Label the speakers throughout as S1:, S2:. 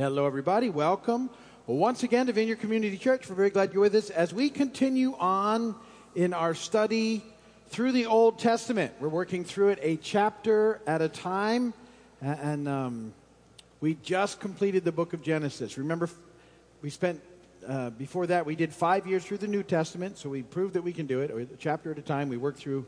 S1: Hello, everybody. Welcome once again to Vineyard Community Church. We're very glad you're with us as we continue on in our study through the Old Testament. We're working through it a chapter at a time, and um, we just completed the book of Genesis. Remember, we spent uh, before that we did five years through the New Testament, so we proved that we can do it. A chapter at a time, we worked through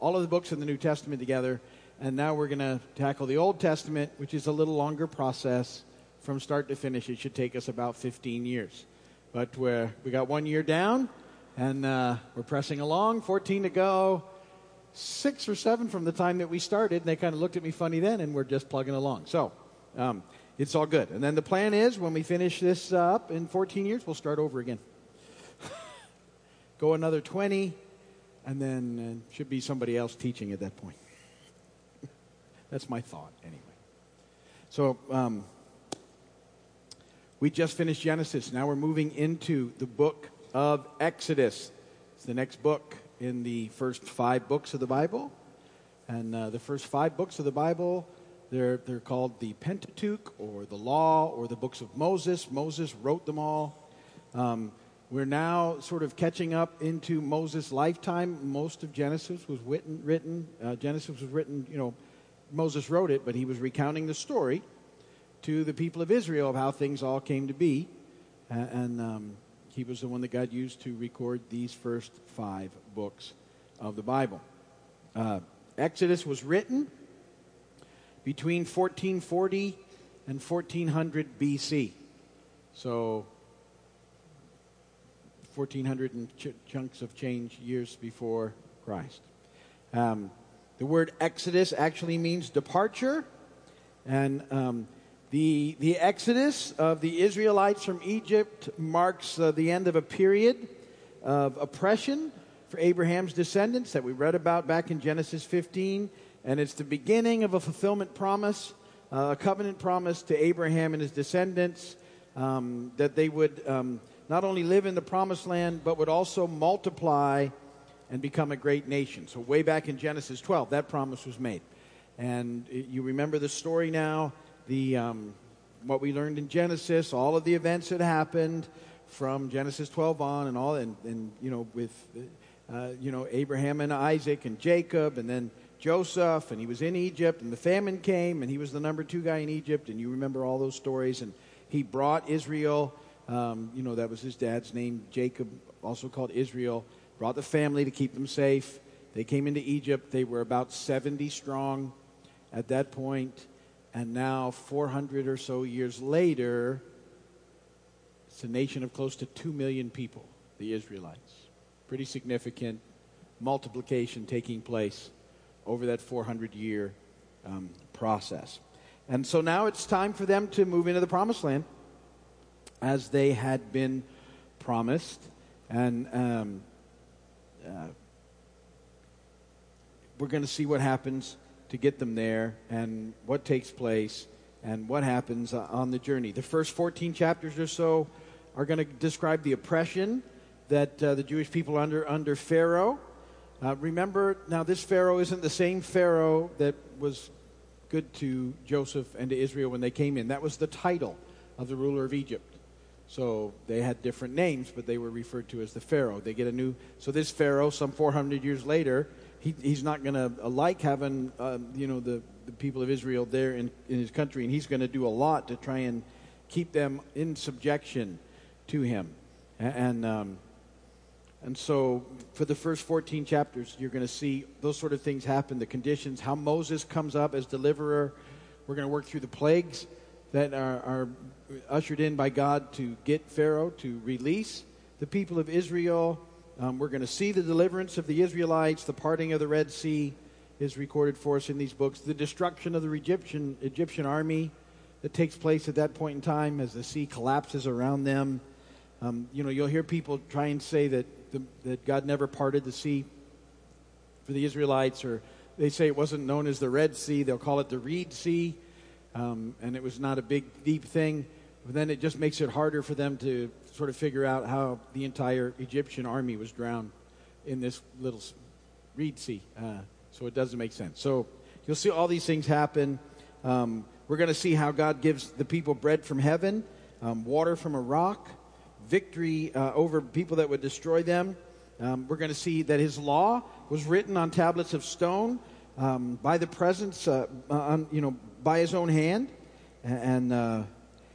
S1: all of the books in the New Testament together, and now we're going to tackle the Old Testament, which is a little longer process from start to finish. It should take us about 15 years, but we're, we got one year down, and uh, we're pressing along. 14 to go. Six or seven from the time that we started, and they kind of looked at me funny then, and we're just plugging along. So. Um, it's all good. And then the plan is when we finish this up in 14 years, we'll start over again. Go another 20, and then uh, should be somebody else teaching at that point. That's my thought, anyway. So, um, we just finished Genesis. Now we're moving into the book of Exodus. It's the next book in the first five books of the Bible. And uh, the first five books of the Bible they're, they're called the Pentateuch or the Law or the books of Moses. Moses wrote them all. Um, we're now sort of catching up into Moses' lifetime. Most of Genesis was written. written uh, Genesis was written, you know, Moses wrote it, but he was recounting the story to the people of Israel of how things all came to be. And, um, he was the one that God used to record these first five books of the Bible. Uh, Exodus was written between 1440 and 1400 BC. So 1400 and ch- chunks of change years before Christ. Um, the word Exodus actually means departure, and um, the, the Exodus of the Israelites from Egypt marks uh, the end of a period of oppression for Abraham's descendants that we read about back in Genesis 15 and it's the beginning of a fulfillment promise, uh, a covenant promise to Abraham and his descendants um, that they would um, not only live in the promised land, but would also multiply and become a great nation. So, way back in Genesis 12, that promise was made. And you remember the story now, the, um, what we learned in Genesis, all of the events that happened from Genesis 12 on, and all, and, and you know, with, uh, you know, Abraham and Isaac and Jacob, and then Joseph, and he was in Egypt, and the famine came, and he was the number two guy in Egypt, and you remember all those stories. And he brought Israel, um, you know, that was his dad's name, Jacob, also called Israel, brought the family to keep them safe. They came into Egypt. They were about 70 strong at that point, and now, 400 or so years later, it's a nation of close to 2 million people, the Israelites. Pretty significant multiplication taking place over that 400 year um, process. And so now it's time for them to move into the promised land as they had been promised. And um, uh, we're going to see what happens to get them there and what takes place and what happens on the journey. The first 14 chapters or so are going to describe the oppression that uh, the Jewish people under under Pharaoh uh, remember, now this Pharaoh isn't the same Pharaoh that was good to Joseph and to Israel when they came in. That was the title of the ruler of Egypt. So they had different names, but they were referred to as the Pharaoh. They get a new. So this Pharaoh, some 400 years later, he, he's not going to uh, like having uh, you know the, the people of Israel there in, in his country, and he's going to do a lot to try and keep them in subjection to him. And um, and so, for the first 14 chapters, you're going to see those sort of things happen the conditions, how Moses comes up as deliverer. We're going to work through the plagues that are, are ushered in by God to get Pharaoh to release the people of Israel. Um, we're going to see the deliverance of the Israelites, the parting of the Red Sea is recorded for us in these books, the destruction of the Egyptian, Egyptian army that takes place at that point in time as the sea collapses around them. Um, you know, you'll hear people try and say that the, that God never parted the sea for the Israelites, or they say it wasn't known as the Red Sea. They'll call it the Reed Sea, um, and it was not a big, deep thing. But then it just makes it harder for them to sort of figure out how the entire Egyptian army was drowned in this little Reed Sea. Uh, so it doesn't make sense. So you'll see all these things happen. Um, we're going to see how God gives the people bread from heaven, um, water from a rock, victory uh, over people that would destroy them. Um, we're going to see that his law was written on tablets of stone um, by the presence, uh, on, you know, by his own hand, and uh,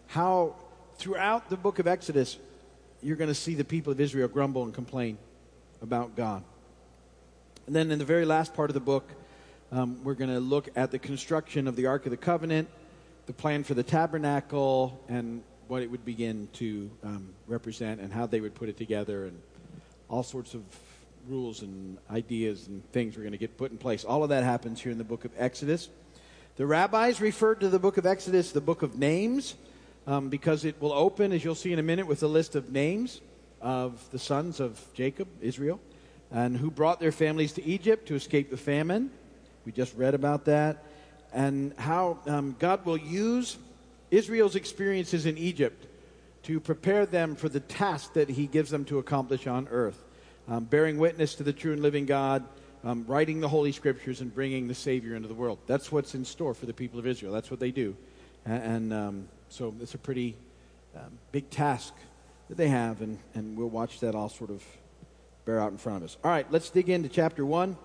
S1: how throughout the book of Exodus, you're going to see the people of Israel grumble and complain about God. And then in the very last part of the book, um, we're going to look at the construction of the Ark of the Covenant, the plan for the tabernacle, and what it would begin to um, represent, and how they would put it together, and all sorts of rules and ideas and things we're going to get put in place. All of that happens here in the book of Exodus. The rabbis referred to the book of Exodus the book of names um, because it will open, as you'll see in a minute, with a list of names of the sons of Jacob, Israel, and who brought their families to Egypt to escape the famine. We just read about that. And how um, God will use Israel's experiences in Egypt to prepare them for the task that He gives them to accomplish on earth, um, bearing witness to the true and living God, um, writing the Holy Scriptures, and bringing the Savior into the world. That's what's in store for the people of Israel. That's what they do. And, and um, so it's a pretty um, big task that they have, and, and we'll watch that all sort of bear out in front of us. All right, let's dig into chapter 1.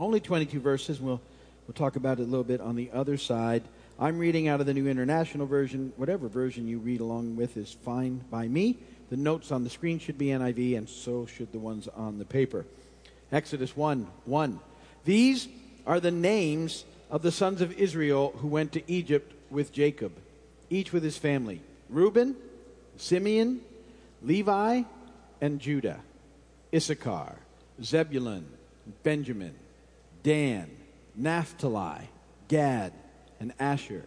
S1: Only 22 verses, and we'll, we'll talk about it a little bit on the other side. I'm reading out of the New International Version. Whatever version you read along with is fine by me. The notes on the screen should be NIV, and so should the ones on the paper. Exodus 1 1. These are the names of the sons of Israel who went to Egypt with Jacob, each with his family Reuben, Simeon, Levi, and Judah, Issachar, Zebulun, Benjamin, Dan, Naphtali, Gad, and Asher.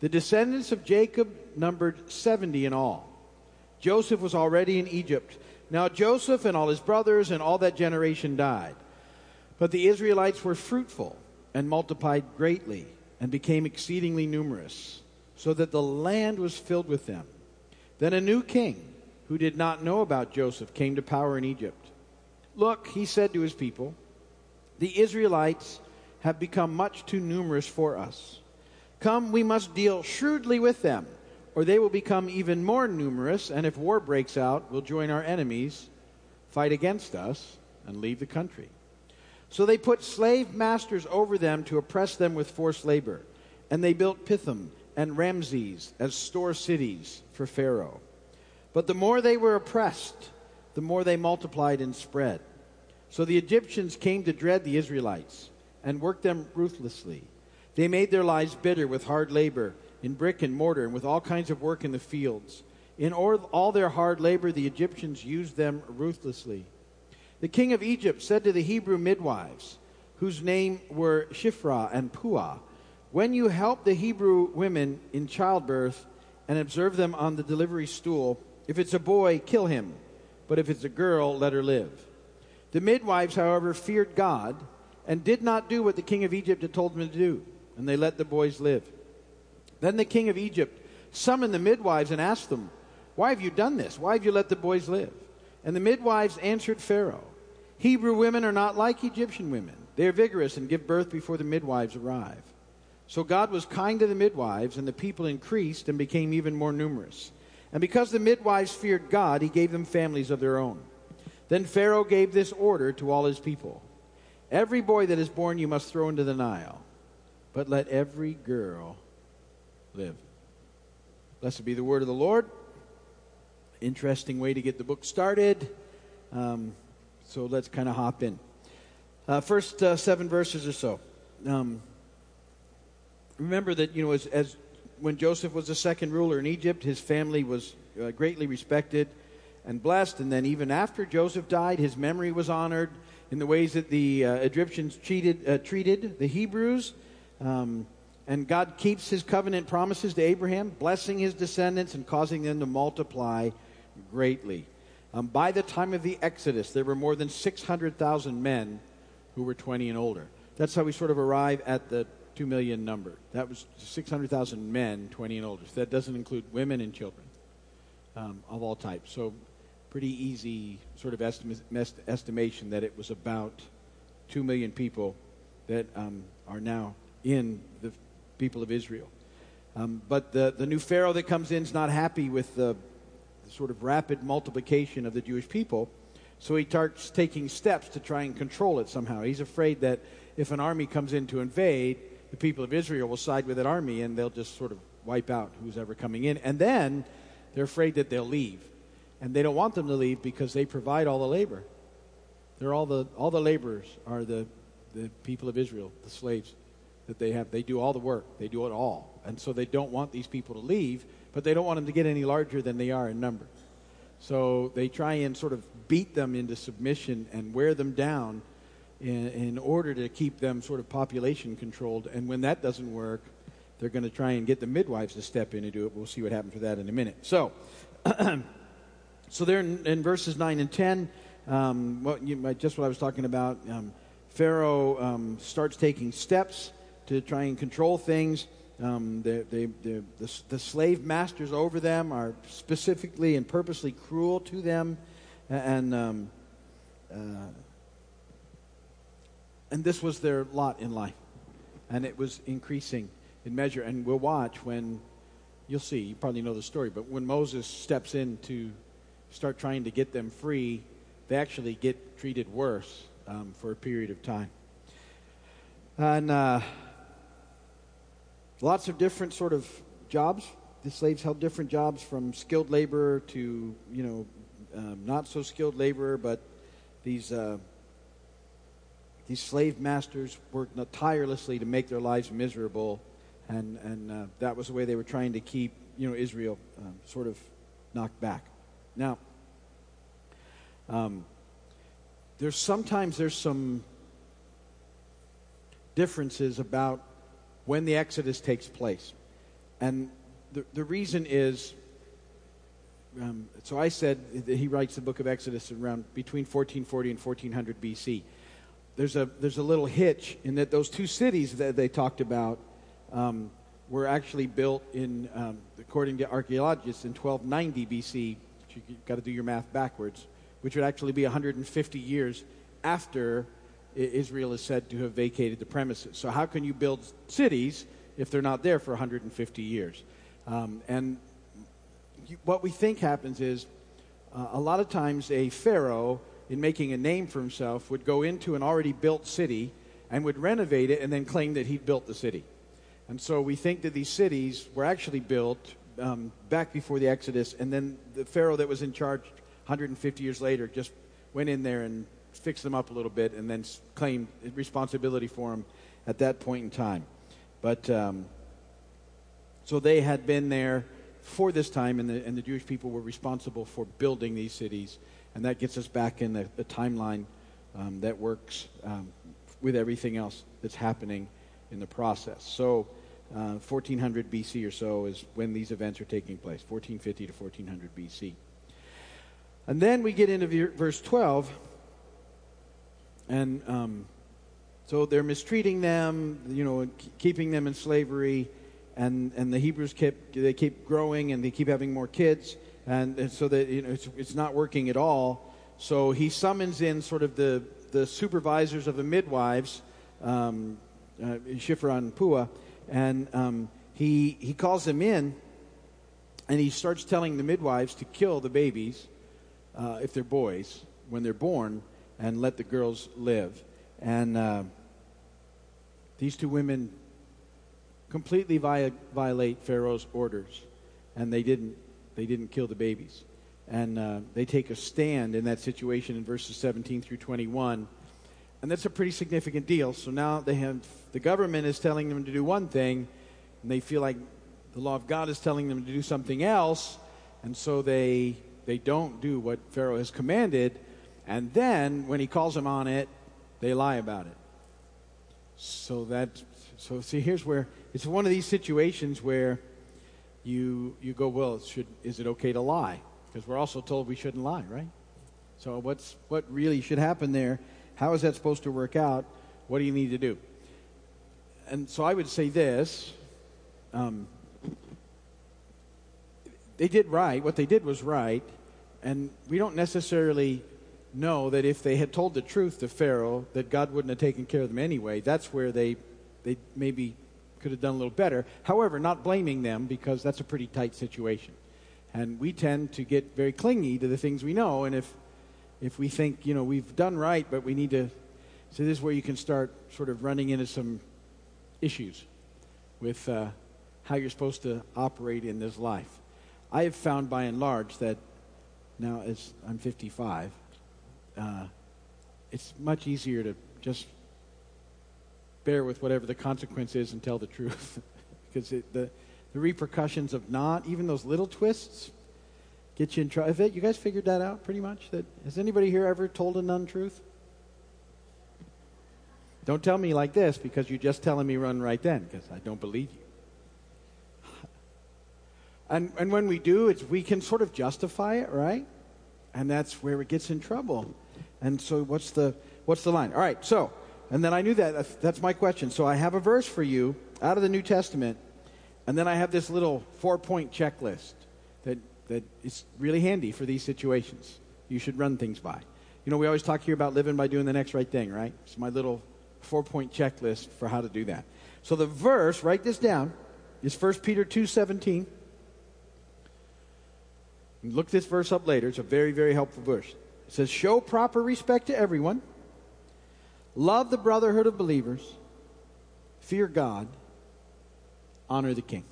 S1: The descendants of Jacob numbered 70 in all. Joseph was already in Egypt. Now Joseph and all his brothers and all that generation died. But the Israelites were fruitful and multiplied greatly and became exceedingly numerous, so that the land was filled with them. Then a new king, who did not know about Joseph, came to power in Egypt. Look, he said to his people, the Israelites have become much too numerous for us. Come, we must deal shrewdly with them, or they will become even more numerous, and if war breaks out, will join our enemies, fight against us, and leave the country. So they put slave masters over them to oppress them with forced labor, and they built Pithom and Ramses as store cities for Pharaoh. But the more they were oppressed, the more they multiplied and spread. So the Egyptians came to dread the Israelites and worked them ruthlessly. They made their lives bitter with hard labor in brick and mortar and with all kinds of work in the fields. In all their hard labor, the Egyptians used them ruthlessly. The king of Egypt said to the Hebrew midwives, whose name were Shiphrah and Puah, When you help the Hebrew women in childbirth and observe them on the delivery stool, if it's a boy, kill him, but if it's a girl, let her live. The midwives, however, feared God and did not do what the king of Egypt had told them to do and they let the boys live. Then the king of Egypt summoned the midwives and asked them, Why have you done this? Why have you let the boys live? And the midwives answered Pharaoh, Hebrew women are not like Egyptian women. They are vigorous and give birth before the midwives arrive. So God was kind to the midwives, and the people increased and became even more numerous. And because the midwives feared God, he gave them families of their own. Then Pharaoh gave this order to all his people Every boy that is born you must throw into the Nile but let every girl live. Blessed be the word of the Lord. Interesting way to get the book started. Um, so let's kind of hop in. Uh, first uh, seven verses or so. Um, remember that you know as, as, when Joseph was the second ruler in Egypt, his family was uh, greatly respected and blessed. And then even after Joseph died, his memory was honored in the ways that the uh, Egyptians treated uh, treated the Hebrews. Um, and God keeps his covenant promises to Abraham, blessing his descendants and causing them to multiply greatly. Um, by the time of the Exodus, there were more than 600,000 men who were 20 and older. That's how we sort of arrive at the 2 million number. That was 600,000 men, 20 and older. So that doesn't include women and children um, of all types. So, pretty easy sort of estimation that it was about 2 million people that um, are now in the people of Israel. Um, but the, the new Pharaoh that comes in is not happy with the, the sort of rapid multiplication of the Jewish people. So he starts taking steps to try and control it somehow. He's afraid that if an army comes in to invade, the people of Israel will side with that army and they'll just sort of wipe out who's ever coming in. And then they're afraid that they'll leave. And they don't want them to leave because they provide all the labor. They're all the, all the laborers are the, the people of Israel, the slaves that they have. They do all the work, they do it all. And so they don't want these people to leave, but they don't want them to get any larger than they are in number. So they try and sort of beat them into submission and wear them down in, in order to keep them sort of population controlled. And when that doesn't work, they're going to try and get the midwives to step in and do it. We'll see what happens with that in a minute. So, so there in, in, verses 9 and 10, um, what you, just what I was talking about, um, Pharaoh um, starts taking steps to try and control things. Um, they, they, the, the, slave masters over them are specifically and purposely cruel to them. And, um, uh, and this was their lot in life. And it was increasing in measure. And we'll watch when, you'll see, you probably know the story, but when Moses steps in to start trying to get them free, they actually get treated worse um, for a period of time. And uh, lots of different sort of jobs. The slaves held different jobs from skilled labor to, you know, um, not so skilled labor, but these. Uh, these slave masters worked tirelessly to make their lives miserable and and uh, that was the way they were trying to keep you know Israel um, sort of knocked back. Now, um, there's sometimes there's some differences about when the Exodus takes place, and the the reason is. Um, so I said that he writes the book of Exodus around between 1440 and 1400 BC. There's a there's a little hitch in that those two cities that they talked about um, were actually built in, um, according to archaeologists, in 1290 BC. You've got to do your math backwards, which would actually be 150 years after Israel is said to have vacated the premises. So, how can you build cities if they're not there for 150 years? Um, and you, what we think happens is uh, a lot of times a pharaoh, in making a name for himself, would go into an already built city and would renovate it and then claim that he'd built the city. And so we think that these cities were actually built um, back before the Exodus, and then the Pharaoh that was in charge 150 years later just went in there and fixed them up a little bit and then claimed responsibility for them at that point in time. But um, so they had been there for this time, and the, and the Jewish people were responsible for building these cities. And that gets us back in the, the timeline um, that works um, with everything else that's happening in the process. So 1400 uh, BC or so is when these events are taking place, 1450 to 1400 BC. And then we get into verse 12, and um, so they're mistreating them, you know, keeping them in slavery, and, and the Hebrews keep, they keep growing and they keep having more kids, and, and so that you know, it's, it's not working at all. So he summons in sort of the, the supervisors of the midwives, um, uh, Shiphrah and Puah, and um, he, he calls them in and he starts telling the midwives to kill the babies uh, if they're boys when they're born and let the girls live. And uh, these two women completely violate Pharaoh's orders, and they didn't, they didn't kill the babies. And uh, they take a stand in that situation in verses 17 through 21 and that's a pretty significant deal. So now they have the government is telling them to do one thing, and they feel like the law of God is telling them to do something else, and so they they don't do what Pharaoh has commanded, and then when he calls them on it, they lie about it. So that so see here's where it's one of these situations where you you go well should is it okay to lie because we're also told we shouldn't lie right so what's what really should happen there how is that supposed to work out? What do you need to do? And so I would say this um, they did right. What they did was right. And we don't necessarily know that if they had told the truth to Pharaoh, that God wouldn't have taken care of them anyway. That's where they, they maybe could have done a little better. However, not blaming them because that's a pretty tight situation. And we tend to get very clingy to the things we know. And if, if we think, you know, we've done right, but we need to. So this is where you can start sort of running into some issues with uh, how you're supposed to operate in this life. I have found by and large that now, as I'm 55, uh, it's much easier to just bear with whatever the consequence is and tell the truth. because the, the repercussions of not, even those little twists, get you in trouble. You guys figured that out pretty much? That Has anybody here ever told an untruth? Don't tell me like this because you're just telling me run right then because I don't believe you. And, and when we do, it's, we can sort of justify it, right? And that's where it gets in trouble. And so, what's the, what's the line? All right, so, and then I knew that. That's my question. So, I have a verse for you out of the New Testament, and then I have this little four point checklist that, that is really handy for these situations. You should run things by. You know, we always talk here about living by doing the next right thing, right? It's my little four point checklist for how to do that. So, the verse, write this down, is 1 Peter two seventeen. Look this verse up later. It's a very, very helpful verse. It says, Show proper respect to everyone, love the brotherhood of believers, fear God, honor the king.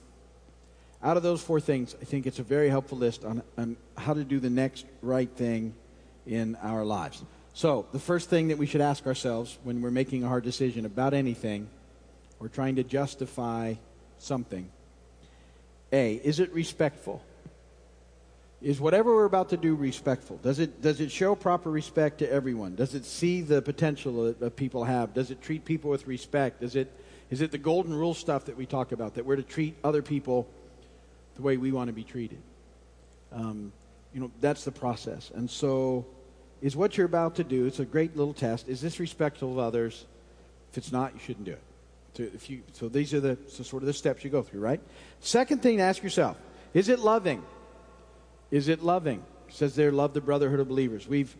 S1: Out of those four things, I think it's a very helpful list on, on how to do the next right thing in our lives. So, the first thing that we should ask ourselves when we're making a hard decision about anything or trying to justify something A, is it respectful? Is whatever we're about to do respectful? Does it, does it show proper respect to everyone? Does it see the potential that, that people have? Does it treat people with respect? Is it, is it the golden rule stuff that we talk about, that we're to treat other people the way we want to be treated? Um, you know, that's the process. And so, is what you're about to do, it's a great little test. Is this respectful of others? If it's not, you shouldn't do it. So, if you, so these are the so sort of the steps you go through, right? Second thing to ask yourself is it loving? Is it loving? It says there, love the brotherhood of believers. We've,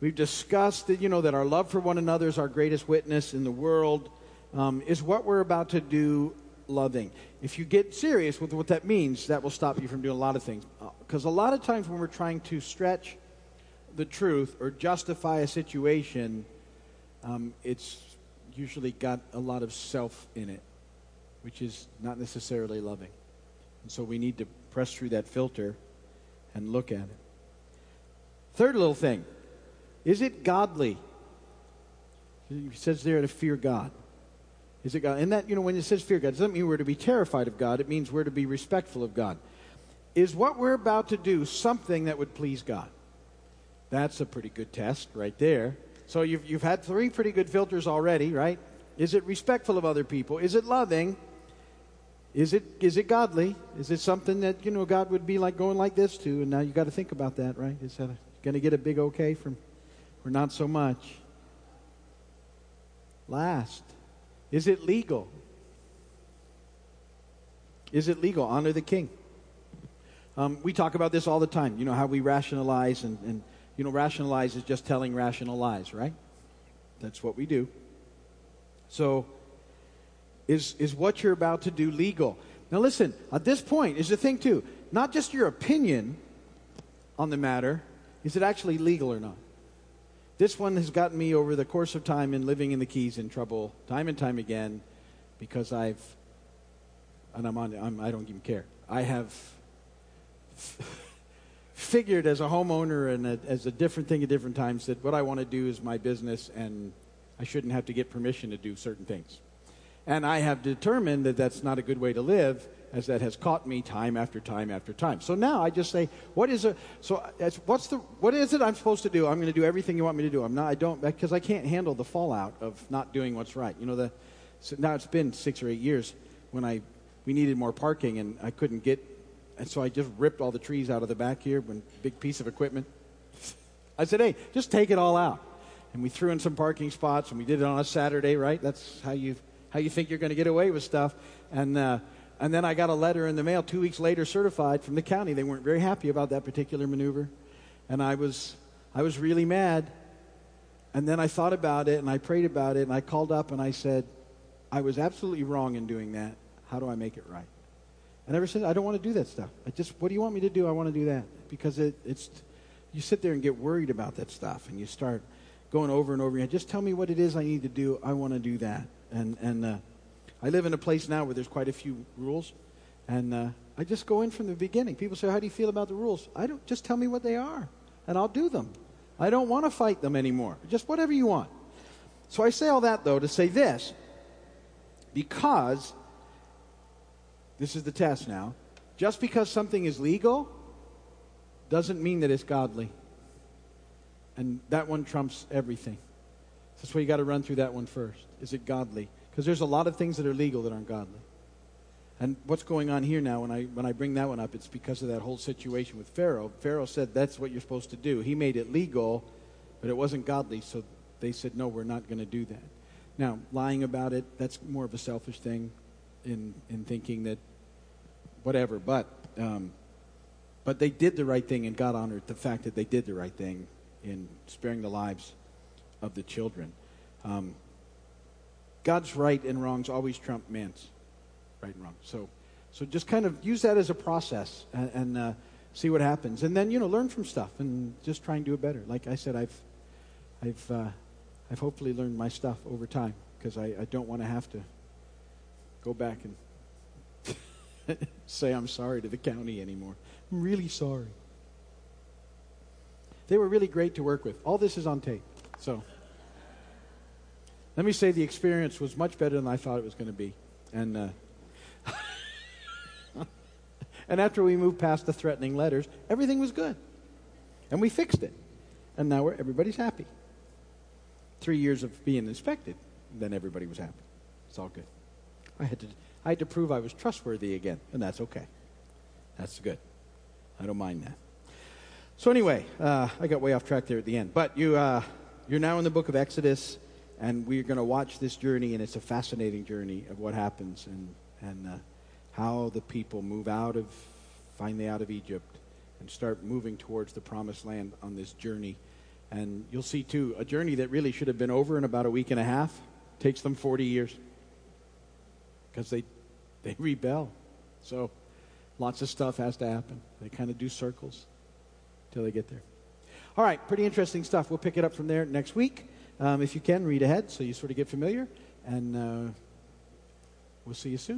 S1: we've discussed that, you know, that our love for one another is our greatest witness in the world. Um, is what we're about to do loving? If you get serious with what that means, that will stop you from doing a lot of things. Because uh, a lot of times when we're trying to stretch the truth or justify a situation, um, it's usually got a lot of self in it, which is not necessarily loving. And so we need to press through that filter and look at it. Third little thing is it godly? He says there to fear God. Is it God? And that, you know, when it says fear God, it doesn't mean we're to be terrified of God. It means we're to be respectful of God. Is what we're about to do something that would please God? That's a pretty good test right there. So you've, you've had three pretty good filters already, right? Is it respectful of other people? Is it loving? Is it, is it godly? Is it something that, you know, God would be like going like this to? And now you got to think about that, right? Is that going to get a big okay from, or not so much? Last, is it legal? Is it legal? Honor the king. Um, we talk about this all the time. You know, how we rationalize, and, and, you know, rationalize is just telling rational lies, right? That's what we do. So, is, is what you're about to do legal? Now, listen, at this point is the thing, too. Not just your opinion on the matter, is it actually legal or not? This one has gotten me over the course of time in living in the Keys in trouble time and time again because I've, and I'm on, I'm, I don't even care. I have figured as a homeowner and a, as a different thing at different times that what I want to do is my business and I shouldn't have to get permission to do certain things. And I have determined that that's not a good way to live, as that has caught me time after time after time. So now I just say, what is it? So what's the what is it I'm supposed to do? I'm going to do everything you want me to do. I'm not. I don't because I can't handle the fallout of not doing what's right. You know the. So now it's been six or eight years when I we needed more parking and I couldn't get, and so I just ripped all the trees out of the back here, one big piece of equipment. I said, hey, just take it all out. And we threw in some parking spots, and we did it on a Saturday, right? That's how you how you think you're going to get away with stuff. And, uh, and then I got a letter in the mail two weeks later certified from the county. They weren't very happy about that particular maneuver. And I was, I was really mad. And then I thought about it and I prayed about it and I called up and I said, I was absolutely wrong in doing that. How do I make it right? And ever since, I don't want to do that stuff. I just, what do you want me to do? I want to do that. Because it, it's, you sit there and get worried about that stuff, and you start going over and over again. Just tell me what it is I need to do. I want to do that. And, and uh, I live in a place now where there's quite a few rules, and uh, I just go in from the beginning. People say, How do you feel about the rules? I don't, just tell me what they are, and I'll do them. I don't want to fight them anymore. Just whatever you want. So I say all that, though, to say this because this is the test now. Just because something is legal doesn't mean that it's godly. And that one trumps everything. That's why you got to run through that one first. Is it godly? Because there's a lot of things that are legal that aren't godly. And what's going on here now, when I, when I bring that one up, it's because of that whole situation with Pharaoh. Pharaoh said that's what you're supposed to do. He made it legal, but it wasn't godly, so they said, no, we're not going to do that. Now, lying about it, that's more of a selfish thing in, in thinking that whatever. But, um, but they did the right thing, and God honored the fact that they did the right thing in sparing the lives of the children. Um, God's right and wrongs always trump man's right and wrong. So, so just kind of use that as a process and, and uh, see what happens, and then you know learn from stuff and just try and do it better. Like I said, I've, I've, uh, I've hopefully learned my stuff over time because I, I don't want to have to go back and say I'm sorry to the county anymore. I'm really sorry. They were really great to work with. All this is on tape, so. Let me say the experience was much better than I thought it was going to be. And, uh, and after we moved past the threatening letters, everything was good. And we fixed it. And now everybody's happy. Three years of being inspected, then everybody was happy. It's all good. I had to, I had to prove I was trustworthy again, and that's okay. That's good. I don't mind that. So anyway, uh, I got way off track there at the end. But you, uh, you're now in the book of Exodus and we're going to watch this journey, and it's a fascinating journey of what happens and, and uh, how the people move out of, finally out of Egypt, and start moving towards the promised land on this journey. And you'll see, too, a journey that really should have been over in about a week and a half takes them 40 years because they, they rebel. So lots of stuff has to happen. They kind of do circles until they get there. All right, pretty interesting stuff. We'll pick it up from there next week. Um, if you can, read ahead so you sort of get familiar. And uh, we'll see you soon.